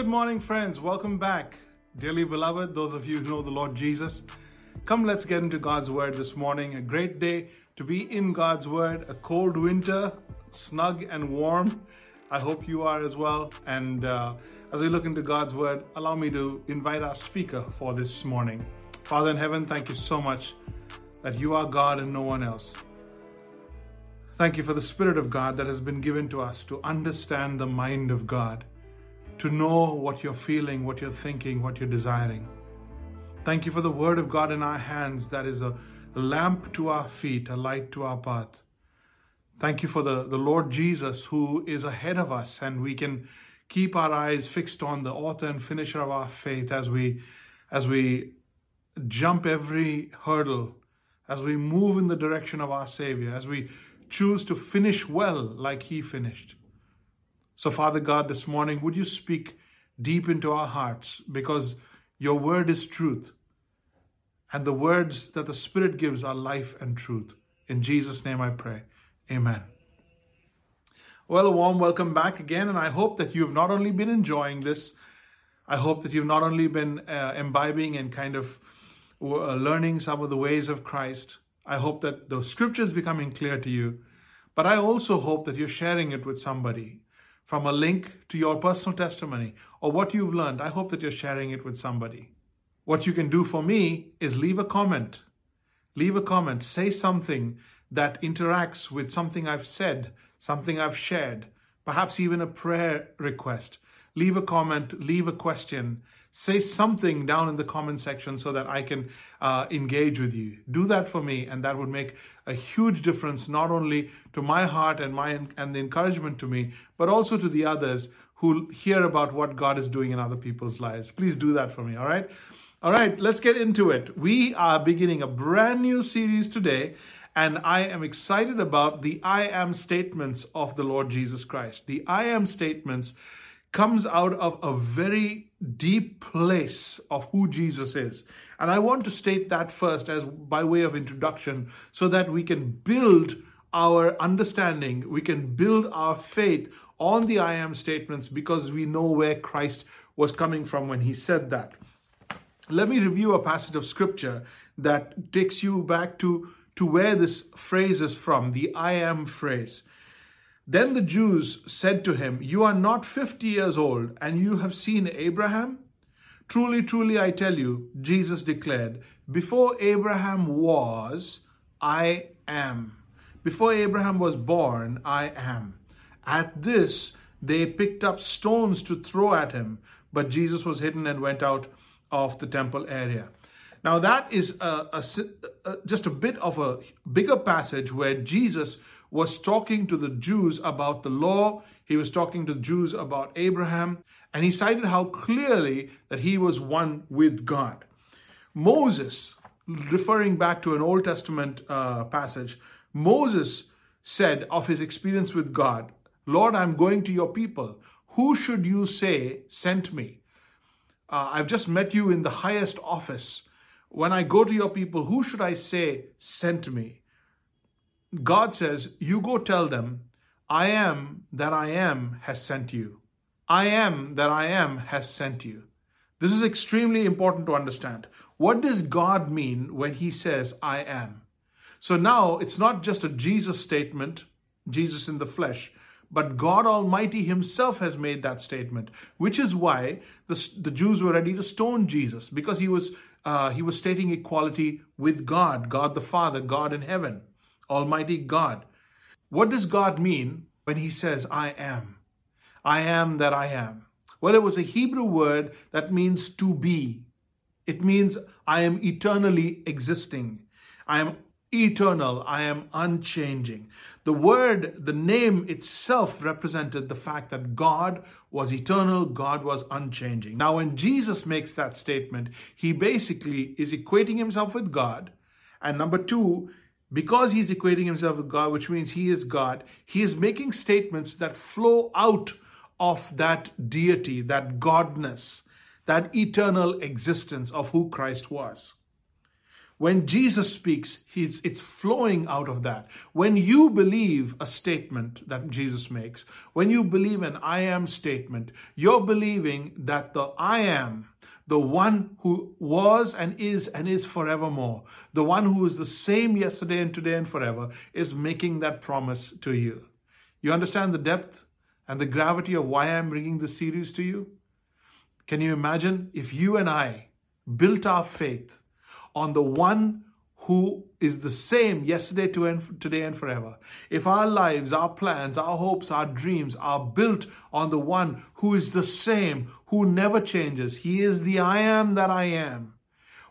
good morning, friends. Welcome back. Dearly beloved, those of you who know the Lord Jesus, come let's get into God's Word this morning. A great day to be in God's Word, a cold winter, snug and warm. I hope you are as well. And uh, as we look into God's Word, allow me to invite our speaker for this morning. Father in heaven, thank you so much that you are God and no one else. Thank you for the Spirit of God that has been given to us to understand the mind of God to know what you're feeling, what you're thinking, what you're desiring. Thank you for the Word of God in our hands that is a lamp to our feet, a light to our path. Thank you for the, the Lord Jesus who is ahead of us and we can keep our eyes fixed on the author and finisher of our faith as we as we jump every hurdle, as we move in the direction of our Savior, as we choose to finish well like He finished. So, Father God, this morning, would you speak deep into our hearts because your word is truth. And the words that the Spirit gives are life and truth. In Jesus' name I pray. Amen. Well, a warm welcome back again. And I hope that you've not only been enjoying this, I hope that you've not only been uh, imbibing and kind of uh, learning some of the ways of Christ. I hope that the scripture is becoming clear to you. But I also hope that you're sharing it with somebody from a link to your personal testimony or what you've learned. I hope that you're sharing it with somebody. What you can do for me is leave a comment. Leave a comment. Say something that interacts with something I've said, something I've shared, perhaps even a prayer request. Leave a comment, leave a question, say something down in the comment section so that I can uh, engage with you. Do that for me, and that would make a huge difference not only to my heart and my and the encouragement to me, but also to the others who hear about what God is doing in other people's lives. Please do that for me. All right. All right, let's get into it. We are beginning a brand new series today, and I am excited about the I am statements of the Lord Jesus Christ. The I am statements comes out of a very deep place of who Jesus is. And I want to state that first as by way of introduction so that we can build our understanding, we can build our faith on the I am statements because we know where Christ was coming from when he said that. Let me review a passage of scripture that takes you back to, to where this phrase is from, the I am phrase. Then the Jews said to him, You are not fifty years old, and you have seen Abraham? Truly, truly, I tell you, Jesus declared, Before Abraham was, I am. Before Abraham was born, I am. At this, they picked up stones to throw at him, but Jesus was hidden and went out of the temple area. Now, that is a, a, a, just a bit of a bigger passage where Jesus was talking to the Jews about the law. He was talking to the Jews about Abraham, and he cited how clearly that he was one with God. Moses, referring back to an Old Testament uh, passage, Moses said of his experience with God, Lord, I'm going to your people. Who should you say sent me? Uh, I've just met you in the highest office. When I go to your people, who should I say sent me? God says, You go tell them, I am that I am has sent you. I am that I am has sent you. This is extremely important to understand. What does God mean when he says, I am? So now it's not just a Jesus statement, Jesus in the flesh, but God Almighty Himself has made that statement, which is why the, the Jews were ready to stone Jesus because he was uh, he was stating equality with God, God the Father, God in heaven. Almighty God. What does God mean when He says, I am? I am that I am. Well, it was a Hebrew word that means to be. It means I am eternally existing. I am eternal. I am unchanging. The word, the name itself represented the fact that God was eternal, God was unchanging. Now, when Jesus makes that statement, he basically is equating himself with God. And number two, because he's equating himself with God, which means he is God, he is making statements that flow out of that deity, that godness, that eternal existence of who Christ was. When Jesus speaks, he's, it's flowing out of that. When you believe a statement that Jesus makes, when you believe an I am statement, you're believing that the I am, the one who was and is and is forevermore, the one who is the same yesterday and today and forever, is making that promise to you. You understand the depth and the gravity of why I'm bringing this series to you? Can you imagine if you and I built our faith on the one who is the same yesterday, today, and forever. If our lives, our plans, our hopes, our dreams are built on the one who is the same, who never changes, He is the I am that I am.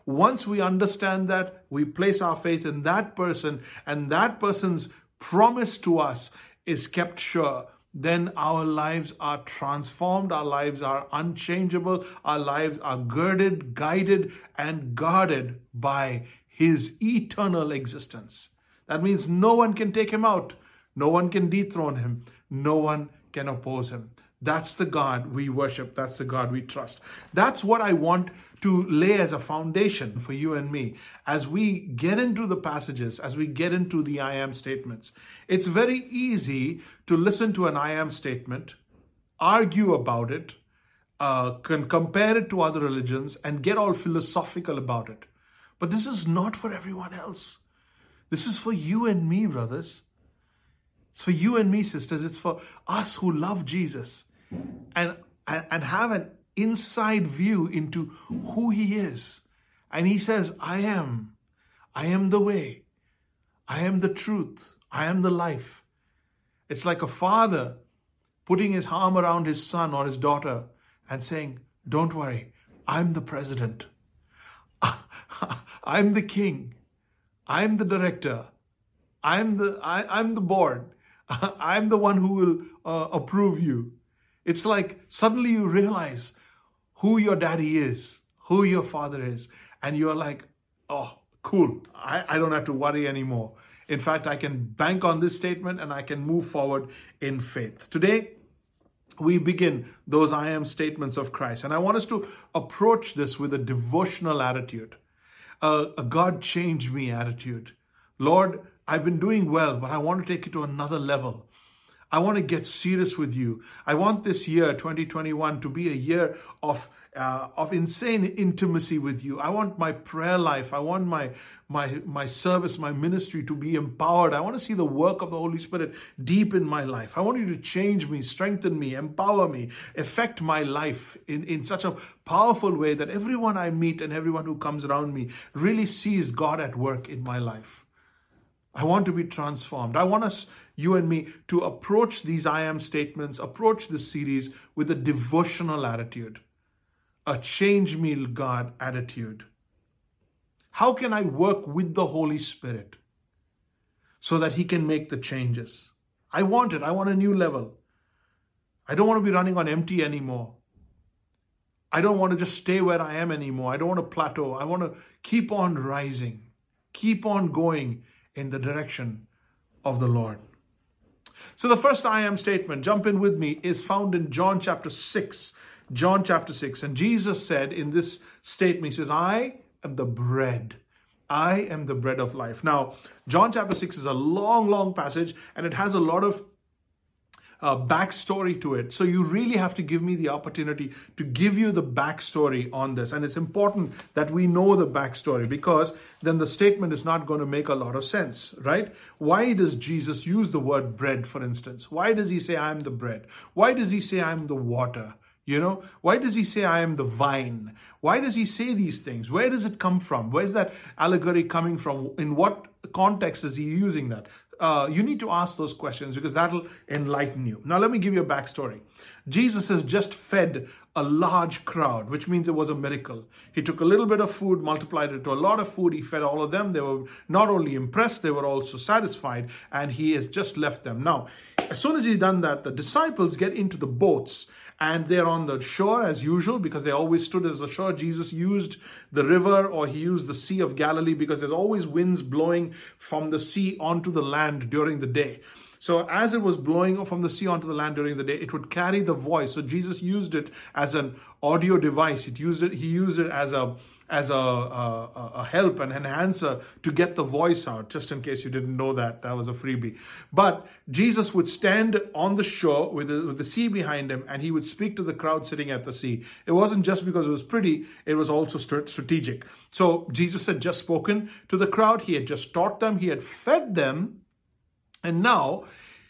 Once we understand that, we place our faith in that person, and that person's promise to us is kept sure then our lives are transformed, our lives are unchangeable, our lives are girded, guided, and guarded by His eternal existence. That means no one can take Him out, no one can dethrone Him, no one can oppose Him. That's the God we worship. That's the God we trust. That's what I want to lay as a foundation for you and me as we get into the passages, as we get into the I am statements. It's very easy to listen to an I am statement, argue about it, uh, can compare it to other religions, and get all philosophical about it. But this is not for everyone else. This is for you and me, brothers. It's for you and me, sisters. It's for us who love Jesus and, and, have an inside view into who he is. And he says, I am. I am the way. I am the truth. I am the life. It's like a father putting his arm around his son or his daughter and saying, Don't worry, I'm the president. I'm the king. I'm the director. I'm the, I, am the board. I'm the one who will uh, approve you. It's like suddenly you realize who your daddy is, who your father is, and you're like, oh, cool. I, I don't have to worry anymore. In fact, I can bank on this statement and I can move forward in faith. Today, we begin those I am statements of Christ. And I want us to approach this with a devotional attitude, a, a God change me attitude. Lord, I've been doing well, but I want to take it to another level. I want to get serious with you. I want this year, 2021, to be a year of uh, of insane intimacy with you. I want my prayer life. I want my my my service, my ministry to be empowered. I want to see the work of the Holy Spirit deep in my life. I want you to change me, strengthen me, empower me, affect my life in, in such a powerful way that everyone I meet and everyone who comes around me really sees God at work in my life. I want to be transformed. I want us, you and me, to approach these I am statements, approach this series with a devotional attitude, a change me, God attitude. How can I work with the Holy Spirit so that He can make the changes? I want it. I want a new level. I don't want to be running on empty anymore. I don't want to just stay where I am anymore. I don't want to plateau. I want to keep on rising, keep on going in the direction of the Lord. So the first I am statement, jump in with me, is found in John chapter 6. John chapter 6. And Jesus said in this statement, He says, I am the bread. I am the bread of life. Now, John chapter 6 is a long, long passage and it has a lot of uh, backstory to it. So you really have to give me the opportunity to give you the backstory on this. And it's important that we know the backstory because then the statement is not going to make a lot of sense, right? Why does Jesus use the word bread, for instance? Why does he say, I'm the bread? Why does he say, I'm the water? You know, why does he say, I am the vine? Why does he say these things? Where does it come from? Where's that allegory coming from? In what context is he using that? Uh, you need to ask those questions because that'll enlighten you. Now, let me give you a backstory. Jesus has just fed a large crowd, which means it was a miracle. He took a little bit of food, multiplied it to a lot of food. He fed all of them. They were not only impressed, they were also satisfied, and he has just left them. Now, as soon as he's done that, the disciples get into the boats and they're on the shore as usual because they always stood as the shore. Jesus used the river or he used the Sea of Galilee because there's always winds blowing from the sea onto the land during the day. So as it was blowing from the sea onto the land during the day, it would carry the voice. So Jesus used it as an audio device. It used it. He used it as a as a, a, a help, an enhancer to get the voice out, just in case you didn't know that. That was a freebie. But Jesus would stand on the shore with with the sea behind him and he would speak to the crowd sitting at the sea. It wasn't just because it was pretty, it was also strategic. So Jesus had just spoken to the crowd, he had just taught them, he had fed them, and now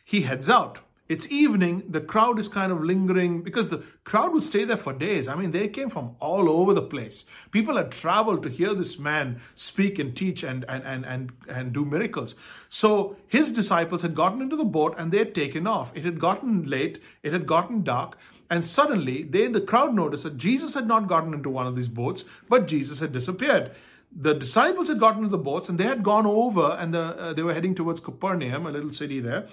he heads out. It's evening, the crowd is kind of lingering because the crowd would stay there for days. I mean, they came from all over the place. People had traveled to hear this man speak and teach and, and, and, and, and do miracles. So his disciples had gotten into the boat and they had taken off. It had gotten late, it had gotten dark, and suddenly they, the crowd noticed that Jesus had not gotten into one of these boats, but Jesus had disappeared the disciples had gotten into the boats and they had gone over and the, uh, they were heading towards Capernaum, a little city there.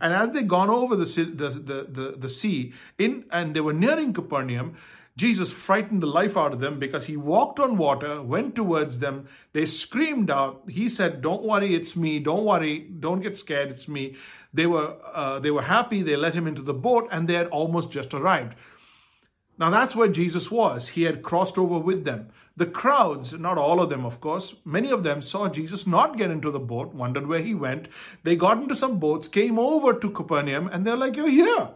And as they gone over the, the, the, the, the sea in and they were nearing Capernaum, Jesus frightened the life out of them because he walked on water, went towards them. They screamed out. He said, "Don't worry, it's me. Don't worry. Don't get scared. It's me." They were uh, they were happy. They let him into the boat, and they had almost just arrived. Now that's where Jesus was. He had crossed over with them. The crowds, not all of them, of course, many of them saw Jesus not get into the boat, wondered where he went. They got into some boats, came over to Capernaum, and they're like, You're here.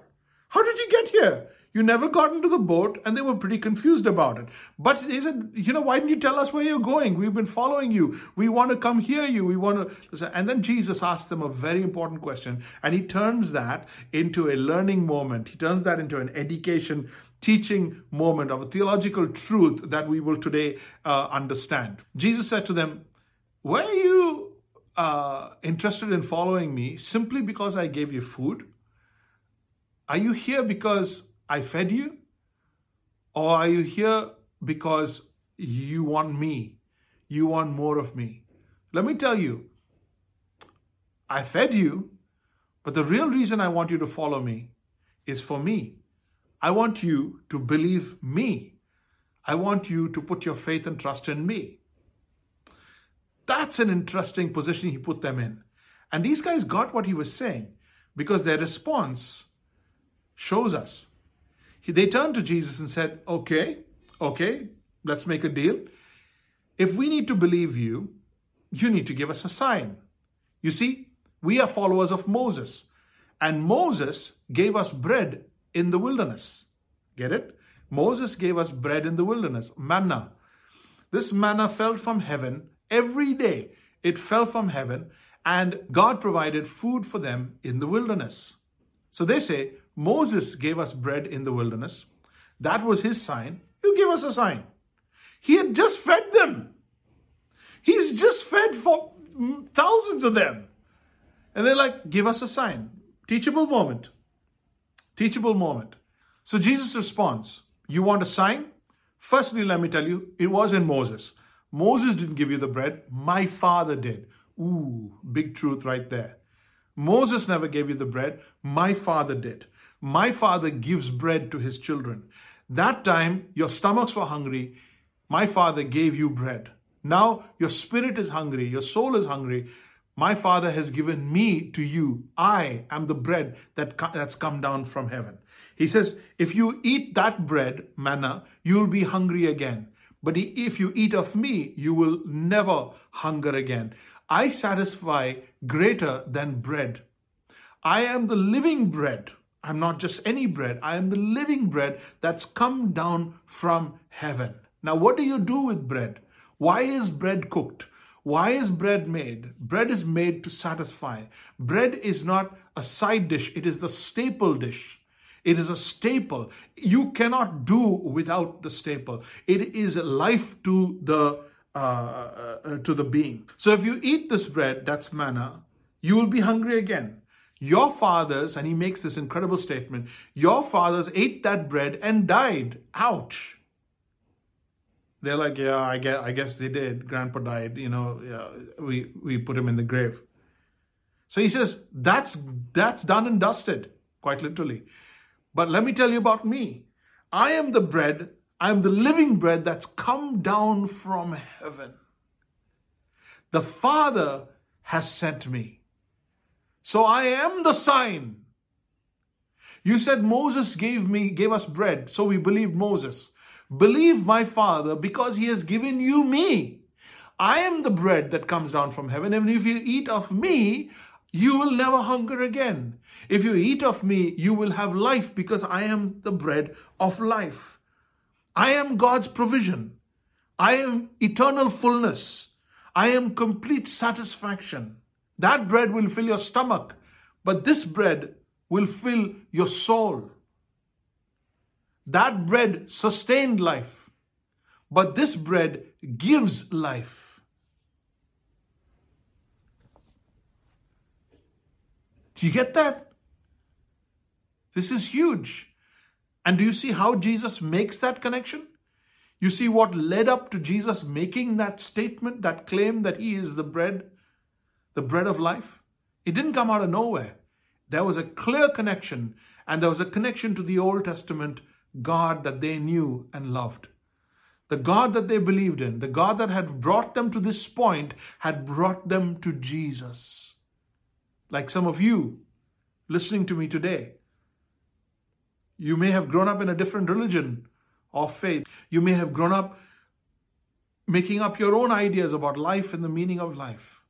How did you get here? You never got into the boat, and they were pretty confused about it. But they said, You know, why didn't you tell us where you're going? We've been following you. We want to come hear you. We want to. And then Jesus asked them a very important question, and he turns that into a learning moment. He turns that into an education teaching moment of a theological truth that we will today uh, understand. Jesus said to them, Were you uh, interested in following me simply because I gave you food? Are you here because I fed you? Or are you here because you want me? You want more of me? Let me tell you, I fed you, but the real reason I want you to follow me is for me. I want you to believe me. I want you to put your faith and trust in me. That's an interesting position he put them in. And these guys got what he was saying because their response shows us. They turned to Jesus and said, Okay, okay, let's make a deal. If we need to believe you, you need to give us a sign. You see, we are followers of Moses, and Moses gave us bread in the wilderness. Get it? Moses gave us bread in the wilderness, manna. This manna fell from heaven every day. It fell from heaven, and God provided food for them in the wilderness. So they say, Moses gave us bread in the wilderness. That was his sign. You give us a sign. He had just fed them. He's just fed for thousands of them. And they're like, give us a sign. Teachable moment. Teachable moment. So Jesus responds, You want a sign? Firstly, let me tell you, it was in Moses. Moses didn't give you the bread, my father did. Ooh, big truth right there. Moses never gave you the bread, my father did. My father gives bread to his children. That time, your stomachs were hungry. My father gave you bread. Now your spirit is hungry, your soul is hungry. My Father has given me to you. I am the bread that that's come down from heaven. He says, if you eat that bread, manna, you'll be hungry again. But if you eat of me, you will never hunger again. I satisfy greater than bread. I am the living bread. I'm not just any bread. I am the living bread that's come down from heaven. Now, what do you do with bread? Why is bread cooked? Why is bread made? Bread is made to satisfy. Bread is not a side dish, it is the staple dish. It is a staple. You cannot do without the staple. It is life to the uh, uh, to the being. So if you eat this bread, that's manna, you will be hungry again. Your fathers, and he makes this incredible statement, your fathers ate that bread and died. Ouch. They're like, yeah, I guess, I guess they did. Grandpa died. You know, yeah, we we put him in the grave. So he says that's that's done and dusted, quite literally. But let me tell you about me. I am the bread. I am the living bread that's come down from heaven. The Father has sent me. So I am the sign. You said Moses gave me gave us bread, so we believed Moses. Believe my Father because he has given you me. I am the bread that comes down from heaven, and if you eat of me, you will never hunger again. If you eat of me, you will have life because I am the bread of life. I am God's provision. I am eternal fullness. I am complete satisfaction. That bread will fill your stomach, but this bread will fill your soul. That bread sustained life, but this bread gives life. Do you get that? This is huge. And do you see how Jesus makes that connection? You see what led up to Jesus making that statement, that claim that he is the bread, the bread of life? It didn't come out of nowhere. There was a clear connection, and there was a connection to the Old Testament God that they knew and loved. The God that they believed in, the God that had brought them to this point, had brought them to Jesus. Like some of you listening to me today. You may have grown up in a different religion or faith. You may have grown up making up your own ideas about life and the meaning of life.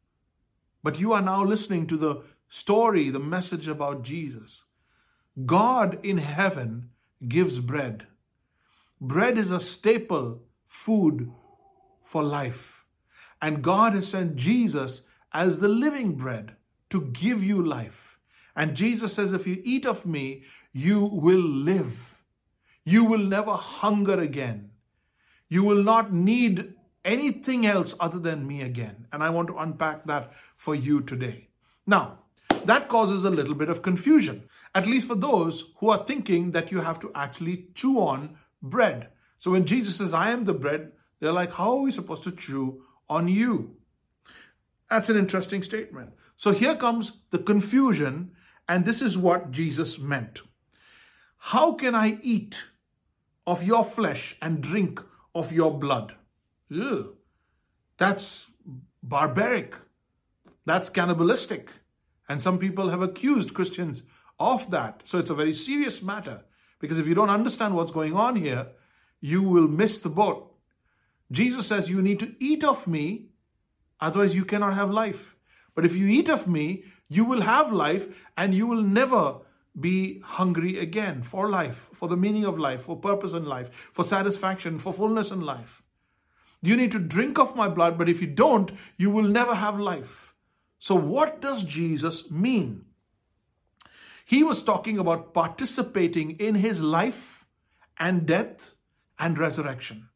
But you are now listening to the story, the message about Jesus. God in heaven gives bread. Bread is a staple food for life. And God has sent Jesus as the living bread to give you life. And Jesus says, if you eat of me, you will live. You will never hunger again. You will not need anything else other than me again. And I want to unpack that for you today. Now, that causes a little bit of confusion, at least for those who are thinking that you have to actually chew on bread. So when Jesus says, I am the bread, they're like, how are we supposed to chew on you? That's an interesting statement. So here comes the confusion, and this is what Jesus meant. How can I eat of your flesh and drink of your blood? Ew, that's barbaric. That's cannibalistic. And some people have accused Christians of that. So it's a very serious matter because if you don't understand what's going on here, you will miss the boat. Jesus says you need to eat of me, otherwise you cannot have life. But if you eat of me, you will have life and you will never be hungry again for life, for the meaning of life, for purpose in life, for satisfaction, for fullness in life. You need to drink of my blood, but if you don't, you will never have life. So, what does Jesus mean? He was talking about participating in his life and death and resurrection.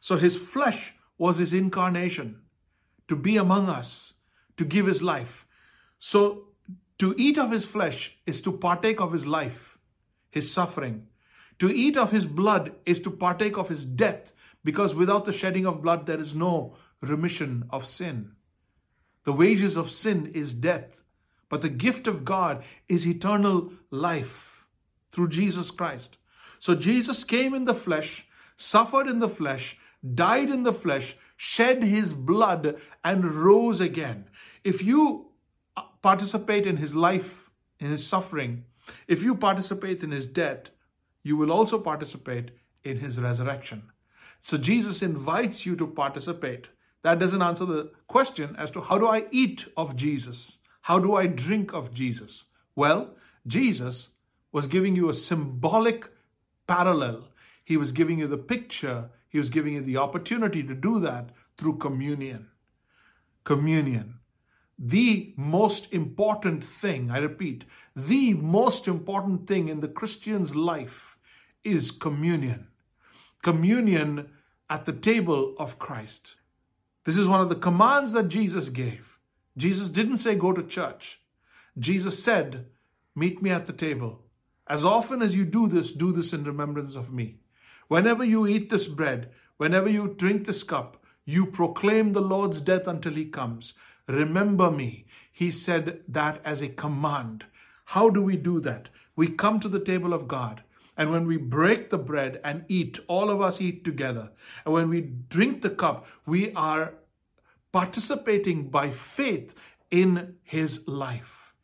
So, his flesh was his incarnation to be among us, to give his life. So, to eat of his flesh is to partake of his life, his suffering. To eat of his blood is to partake of his death, because without the shedding of blood, there is no remission of sin. The wages of sin is death, but the gift of God is eternal life through Jesus Christ. So Jesus came in the flesh, suffered in the flesh, died in the flesh, shed his blood, and rose again. If you participate in his life, in his suffering, if you participate in his death, you will also participate in his resurrection. So Jesus invites you to participate that doesn't answer the question as to how do I eat of Jesus? How do I drink of Jesus? Well, Jesus was giving you a symbolic parallel. He was giving you the picture. He was giving you the opportunity to do that through communion. Communion. The most important thing, I repeat, the most important thing in the Christian's life is communion. Communion at the table of Christ. This is one of the commands that Jesus gave. Jesus didn't say go to church. Jesus said, meet me at the table. As often as you do this, do this in remembrance of me. Whenever you eat this bread, whenever you drink this cup, you proclaim the Lord's death until he comes. Remember me. He said that as a command. How do we do that? We come to the table of God. And when we break the bread and eat, all of us eat together. And when we drink the cup, we are participating by faith in his life.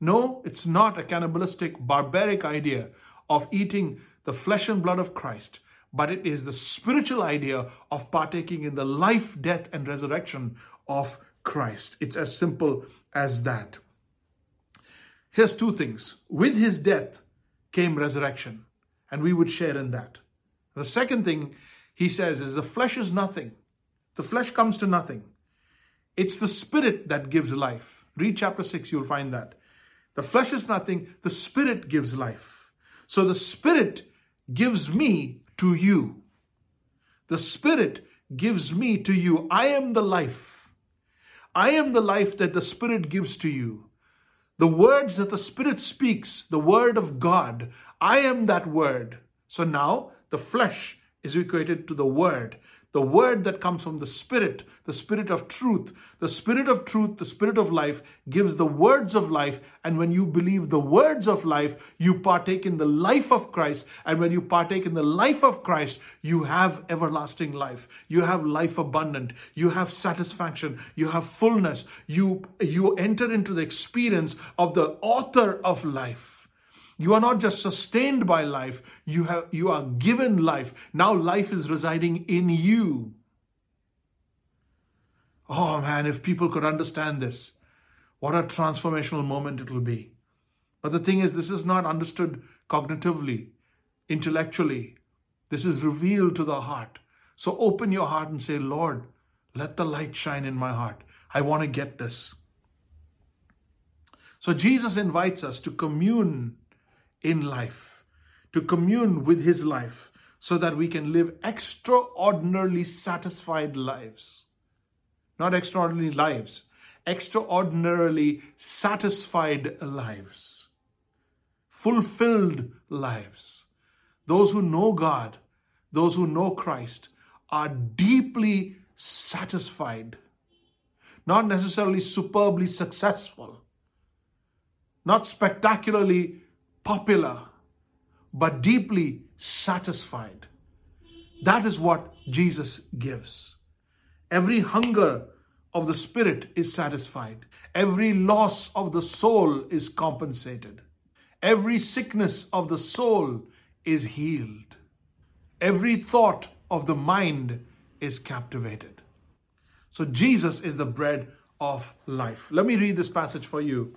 No, it's not a cannibalistic, barbaric idea of eating the flesh and blood of Christ, but it is the spiritual idea of partaking in the life, death, and resurrection of Christ. It's as simple as that. Here's two things. With his death came resurrection, and we would share in that. The second thing he says is the flesh is nothing. The flesh comes to nothing. It's the spirit that gives life. Read chapter 6, you'll find that. The flesh is nothing, the spirit gives life. So the spirit gives me to you. The spirit gives me to you. I am the life. I am the life that the spirit gives to you. The words that the spirit speaks, the word of God, I am that word. So now the flesh is equated to the word the word that comes from the Spirit, the Spirit of truth. The Spirit of truth, the Spirit of life, gives the words of life. And when you believe the words of life, you partake in the life of Christ. And when you partake in the life of Christ, you have everlasting life. You have life abundant. You have satisfaction. You have fullness. You, you enter into the experience of the author of life. You are not just sustained by life, you, have, you are given life. Now life is residing in you. Oh man, if people could understand this, what a transformational moment it will be. But the thing is, this is not understood cognitively, intellectually. This is revealed to the heart. So open your heart and say, Lord, let the light shine in my heart. I want to get this. So Jesus invites us to commune in life, to commune with His life, so that we can live extraordinarily satisfied lives. Not extraordinary lives, extraordinarily satisfied lives, fulfilled lives. Those who know God, those who know Christ, are deeply satisfied, not necessarily superbly successful, not spectacularly popular, but deeply satisfied. That is what Jesus gives. Every hunger of the spirit is satisfied. Every loss of the soul is compensated. Every sickness of the soul is healed. Every thought of the mind is captivated. So Jesus is the bread of life. Let me read this passage for you.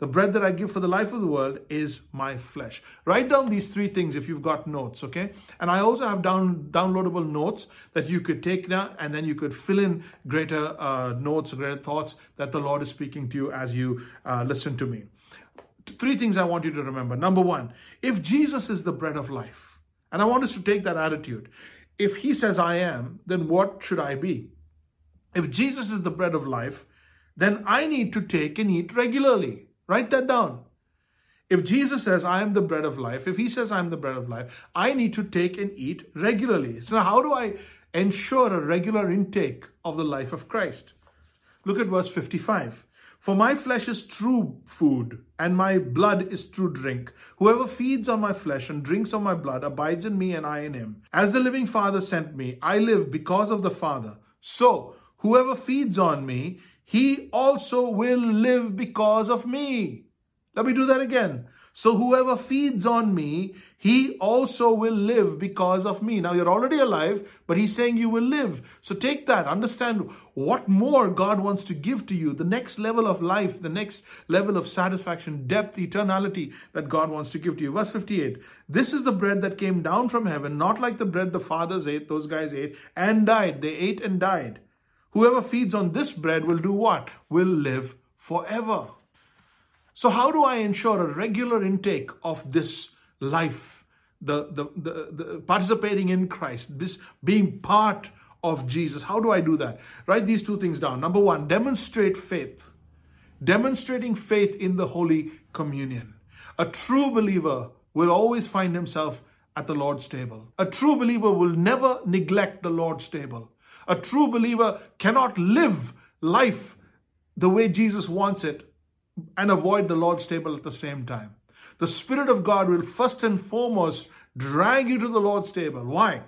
The bread that I give for the life of the world is my flesh. Write down these three things if you've got notes, okay? And I also have down downloadable notes that you could take now and then you could fill in greater uh, notes, greater thoughts that the Lord is speaking to you as you uh, listen to me. Three things I want you to remember. Number one, if Jesus is the bread of life, and I want us to take that attitude. If he says I am, then what should I be? If Jesus is the bread of life, then I need to take and eat regularly. Write that down. If Jesus says, I am the bread of life, if he says, I am the bread of life, I need to take and eat regularly. So, how do I ensure a regular intake of the life of Christ? Look at verse 55. For my flesh is true food, and my blood is true drink. Whoever feeds on my flesh and drinks on my blood abides in me, and I in him. As the living Father sent me, I live because of the Father. So, whoever feeds on me, he also will live because of me. Let me do that again. So whoever feeds on me, he also will live because of me. Now you're already alive, but he's saying you will live. So take that. Understand what more God wants to give to you. The next level of life, the next level of satisfaction, depth, eternality that God wants to give to you. Verse 58. This is the bread that came down from heaven, not like the bread the fathers ate, those guys ate and died. They ate and died. Whoever feeds on this bread will do what? Will live forever. So, how do I ensure a regular intake of this life, the, the, the, the, participating in Christ, this being part of Jesus? How do I do that? Write these two things down. Number one, demonstrate faith. Demonstrating faith in the Holy Communion. A true believer will always find himself at the Lord's table. A true believer will never neglect the Lord's table. A true believer cannot live life the way Jesus wants it and avoid the Lord's table at the same time. The Spirit of God will first and foremost drag you to the Lord's table. Why?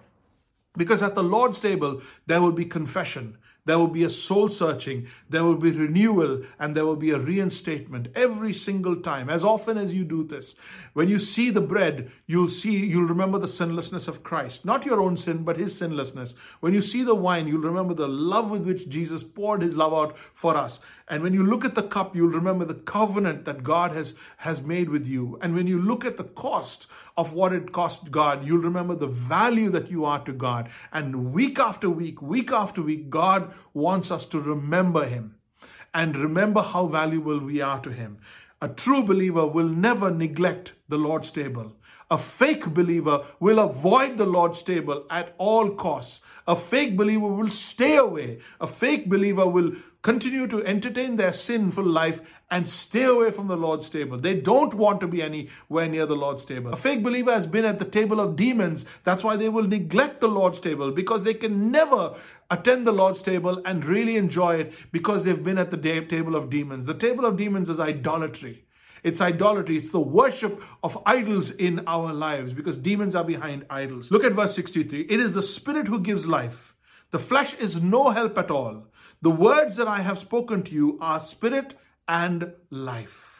Because at the Lord's table, there will be confession. There will be a soul searching, there will be renewal, and there will be a reinstatement every single time. As often as you do this, when you see the bread, you'll see, you'll remember the sinlessness of Christ. Not your own sin, but his sinlessness. When you see the wine, you'll remember the love with which Jesus poured his love out for us. And when you look at the cup, you'll remember the covenant that God has, has made with you. And when you look at the cost of what it cost God, you'll remember the value that you are to God. And week after week, week after week, God wants us to remember Him and remember how valuable we are to Him. A true believer will never neglect the Lord's table. A fake believer will avoid the Lord's table at all costs. A fake believer will stay away. A fake believer will continue to entertain their sinful life and stay away from the Lord's table. They don't want to be anywhere near the Lord's table. A fake believer has been at the table of demons. That's why they will neglect the Lord's table because they can never attend the Lord's table and really enjoy it because they've been at the table of demons. The table of demons is idolatry. It's idolatry. It's the worship of idols in our lives because demons are behind idols. Look at verse 63. It is the spirit who gives life. The flesh is no help at all. The words that I have spoken to you are spirit and life.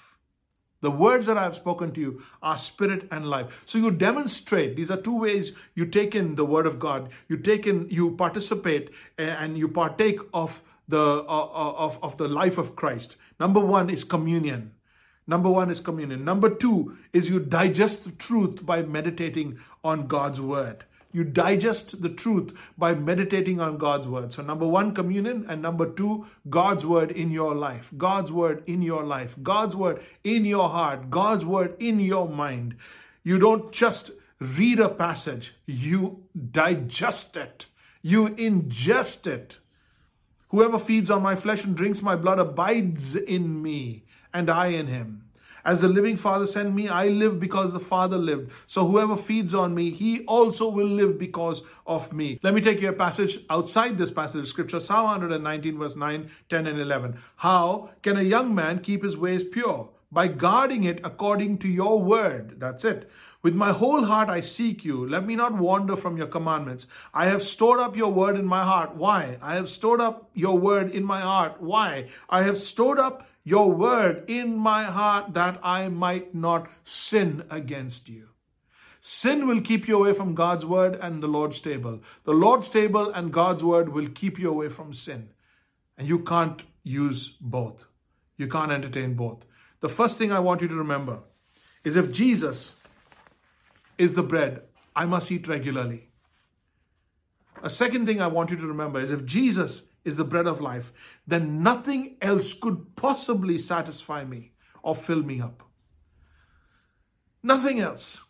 The words that I have spoken to you are spirit and life. So you demonstrate, these are two ways you take in the word of God. You take in, you participate and you partake of the, uh, uh, of, of the life of Christ. Number one is communion. Number one is communion. Number two is you digest the truth by meditating on God's word. You digest the truth by meditating on God's word. So, number one, communion, and number two, God's word in your life. God's word in your life. God's word in your heart. God's word in your mind. You don't just read a passage, you digest it, you ingest it. Whoever feeds on my flesh and drinks my blood abides in me and I in him. As the living Father sent me, I live because the Father lived. So whoever feeds on me, he also will live because of me. Let me take you a passage outside this passage of scripture, Psalm 119, verse 9, 10, and 11. How can a young man keep his ways pure? By guarding it according to your word. That's it. With my whole heart I seek you. Let me not wander from your commandments. I have stored up your word in my heart. Why? I have stored up your word in my heart. Why? I have stored up your word in my heart that I might not sin against you. Sin will keep you away from God's word and the Lord's table. The Lord's table and God's word will keep you away from sin. And you can't use both. You can't entertain both. The first thing I want you to remember is if Jesus is the bread, I must eat regularly. A second thing I want you to remember is if Jesus is the bread of life, then nothing else could possibly satisfy me or fill me up. Nothing else.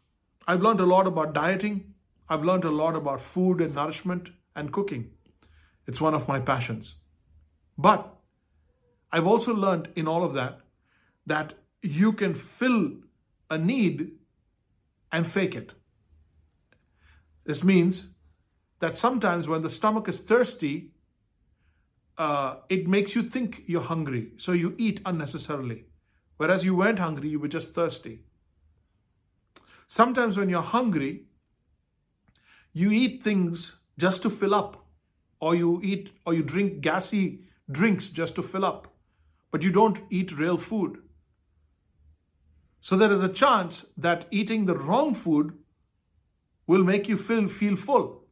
I've learned a lot about dieting. I've learned a lot about food and nourishment and cooking. It's one of my passions. But I've also learned in all of that that you can fill a need and fake it. This means that sometimes when the stomach is thirsty, uh, it makes you think you're hungry. So you eat unnecessarily. Whereas you weren't hungry, you were just thirsty. Sometimes when you're hungry, you eat things just to fill up, or you eat or you drink gassy drinks just to fill up, but you don't eat real food. So there is a chance that eating the wrong food will make you feel, feel full.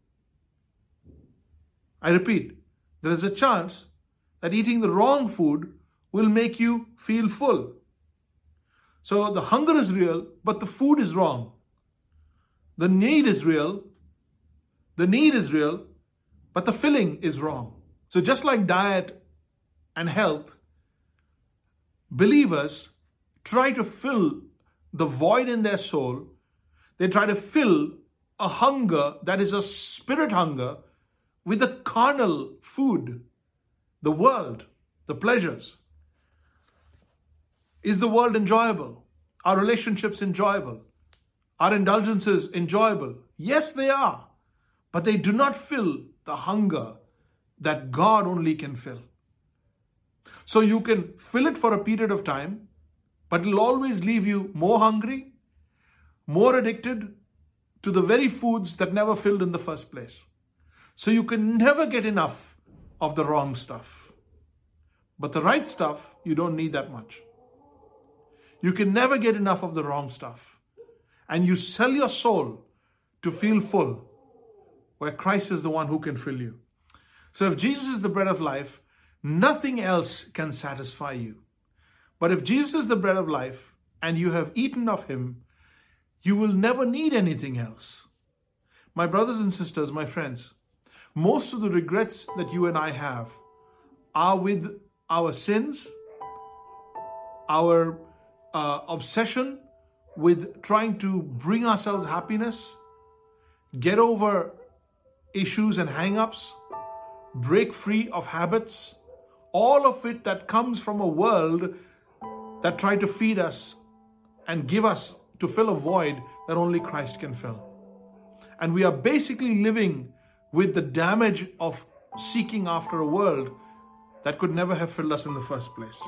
I repeat, there is a chance that eating the wrong food will make you feel full. So the hunger is real, but the food is wrong. The need is real, the need is real, but the filling is wrong. So just like diet and health, believers try to fill the void in their soul. They try to fill a hunger that is a spirit hunger with the carnal food, the world, the pleasures. Is the world enjoyable? Are relationships enjoyable? Are indulgences enjoyable? Yes, they are. But they do not fill the hunger that God only can fill. So you can fill it for a period of time but it'll always leave you more hungry, more addicted to the very foods that never filled in the first place. So you can never get enough of the wrong stuff. But the right stuff, you don't need that much. You can never get enough of the wrong stuff. And you sell your soul to feel full, where Christ is the one who can fill you. So if Jesus is the bread of life, nothing else can satisfy you. But if Jesus is the bread of life and you have eaten of him, you will never need anything else. My brothers and sisters, my friends, most of the regrets that you and I have are with our sins, our uh, obsession with trying to bring ourselves happiness, get over issues and hang ups, break free of habits, all of it that comes from a world that tried to feed us and give us to fill a void that only Christ can fill. And we are basically living with the damage of seeking after a world that could never have filled us in the first place.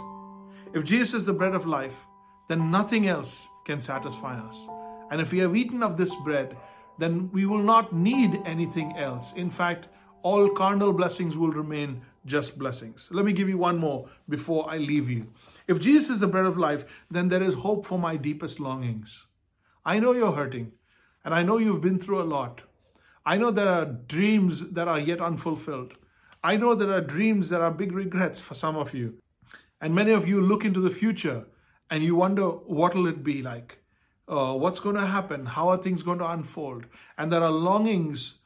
If Jesus is the bread of life, then nothing else can satisfy us. And if we have eaten of this bread, then we will not need anything else. In fact, all carnal blessings will remain just blessings. Let me give you one more before I leave you. If Jesus is the bread of life, then there is hope for my deepest longings. I know you're hurting, and I know you've been through a lot. I know there are dreams that are yet unfulfilled. I know there are dreams that are big regrets for some of you. And many of you look into the future and you wonder what will it be like? Uh, what's going to happen? How are things going to unfold? And there are longings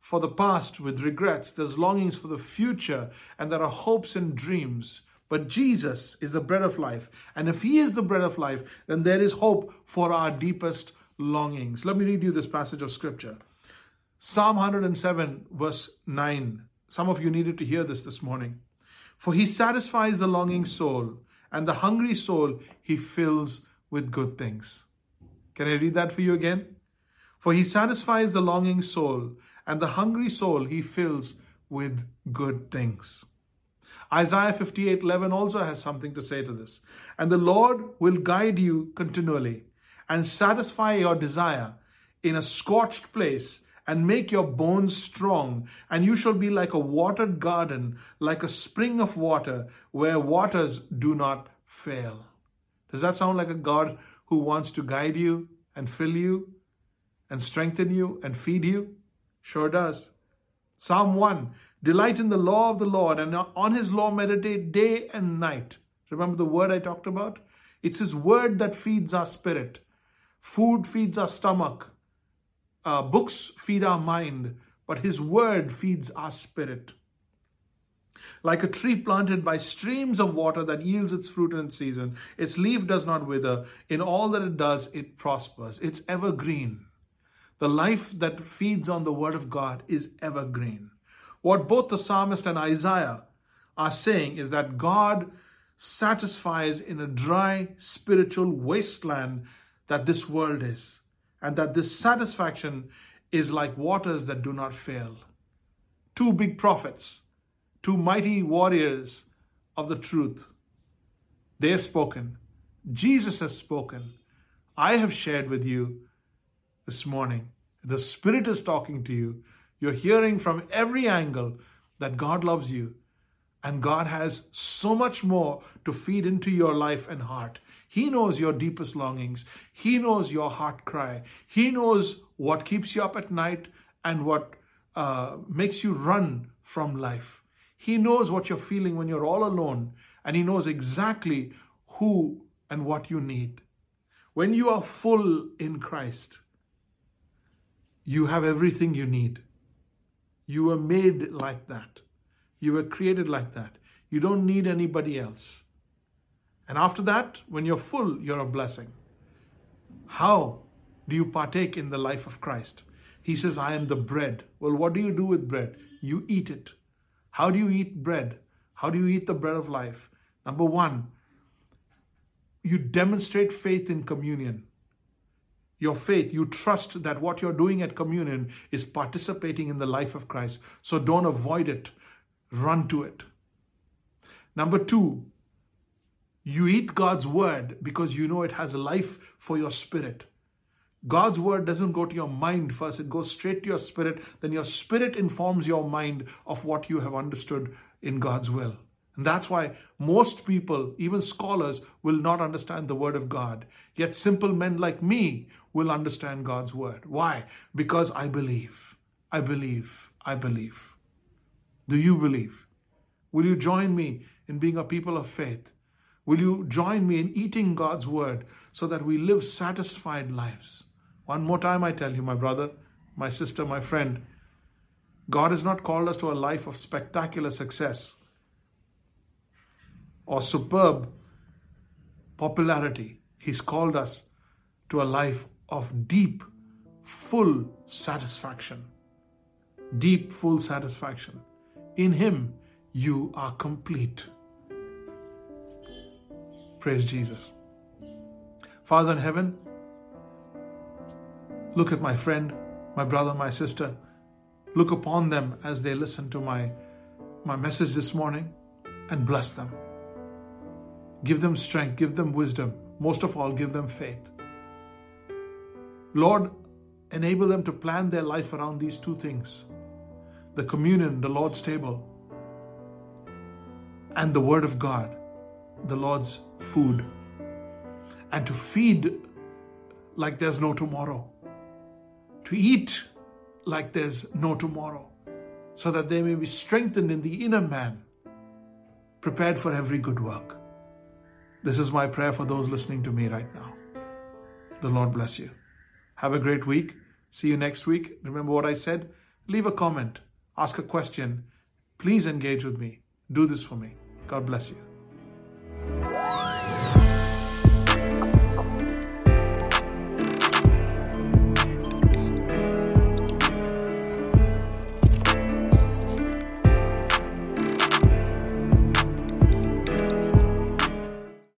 for the past with regrets. There's longings for the future, and there are hopes and dreams. But Jesus is the bread of life. And if He is the bread of life, then there is hope for our deepest longings. Let me read you this passage of Scripture Psalm 107, verse 9. Some of you needed to hear this this morning. For He satisfies the longing soul, and the hungry soul He fills with good things. Can I read that for you again? For He satisfies the longing soul, and the hungry soul He fills with good things. Isaiah 58 11 also has something to say to this. And the Lord will guide you continually and satisfy your desire in a scorched place and make your bones strong. And you shall be like a watered garden, like a spring of water where waters do not fail. Does that sound like a God who wants to guide you and fill you and strengthen you and feed you? Sure does. Psalm 1 Delight in the law of the Lord, and on his law meditate day and night. Remember the word I talked about? It's his word that feeds our spirit. Food feeds our stomach. Uh, books feed our mind, but his word feeds our spirit. Like a tree planted by streams of water that yields its fruit in season, its leaf does not wither. In all that it does, it prospers. It's evergreen. The life that feeds on the word of God is evergreen. What both the psalmist and Isaiah are saying is that God satisfies in a dry spiritual wasteland that this world is, and that this satisfaction is like waters that do not fail. Two big prophets, two mighty warriors of the truth, they have spoken. Jesus has spoken. I have shared with you this morning. The Spirit is talking to you. You're hearing from every angle that God loves you and God has so much more to feed into your life and heart. He knows your deepest longings. He knows your heart cry. He knows what keeps you up at night and what uh, makes you run from life. He knows what you're feeling when you're all alone, and He knows exactly who and what you need. When you are full in Christ, you have everything you need. You were made like that. You were created like that. You don't need anybody else. And after that, when you're full, you're a blessing. How do you partake in the life of Christ? He says, I am the bread. Well, what do you do with bread? You eat it. How do you eat bread? How do you eat the bread of life? Number one, you demonstrate faith in communion your faith, you trust that what you're doing at communion is participating in the life of Christ. So don't avoid it, run to it. Number two, You eat God's word because you know it has life for your spirit. God's word doesn't go to your mind first, it goes straight to your spirit. Then your spirit informs your mind of what you have understood in God's will. And that's why most people, even scholars, will not understand the word of God. Yet simple men like me will understand God's word. Why? Because I believe. I believe. I believe. Do you believe? Will you join me in being a people of faith? Will you join me in eating God's word so that we live satisfied lives? One more time, I tell you, my brother, my sister, my friend, God has not called us to a life of spectacular success or superb popularity. He's called us to a life of deep, full satisfaction. Deep, full satisfaction. In Him, you are complete. Praise Jesus. Father in heaven, look at my friend, my brother, my sister. Look upon them as they listen to my, my message this morning and bless them. Give them strength, give them wisdom. Most of all, give them faith. Lord, enable them to plan their life around these two things the communion, the Lord's table, and the Word of God the Lord's food and to feed like there's no tomorrow, to eat like there's no tomorrow, so that they may be strengthened in the inner man, prepared for every good work. This is my prayer for those listening to me right now. The Lord bless you. Have a great week. See you next week. Remember what I said? Leave a comment, ask a question. Please engage with me. Do this for me. God bless you. Bye.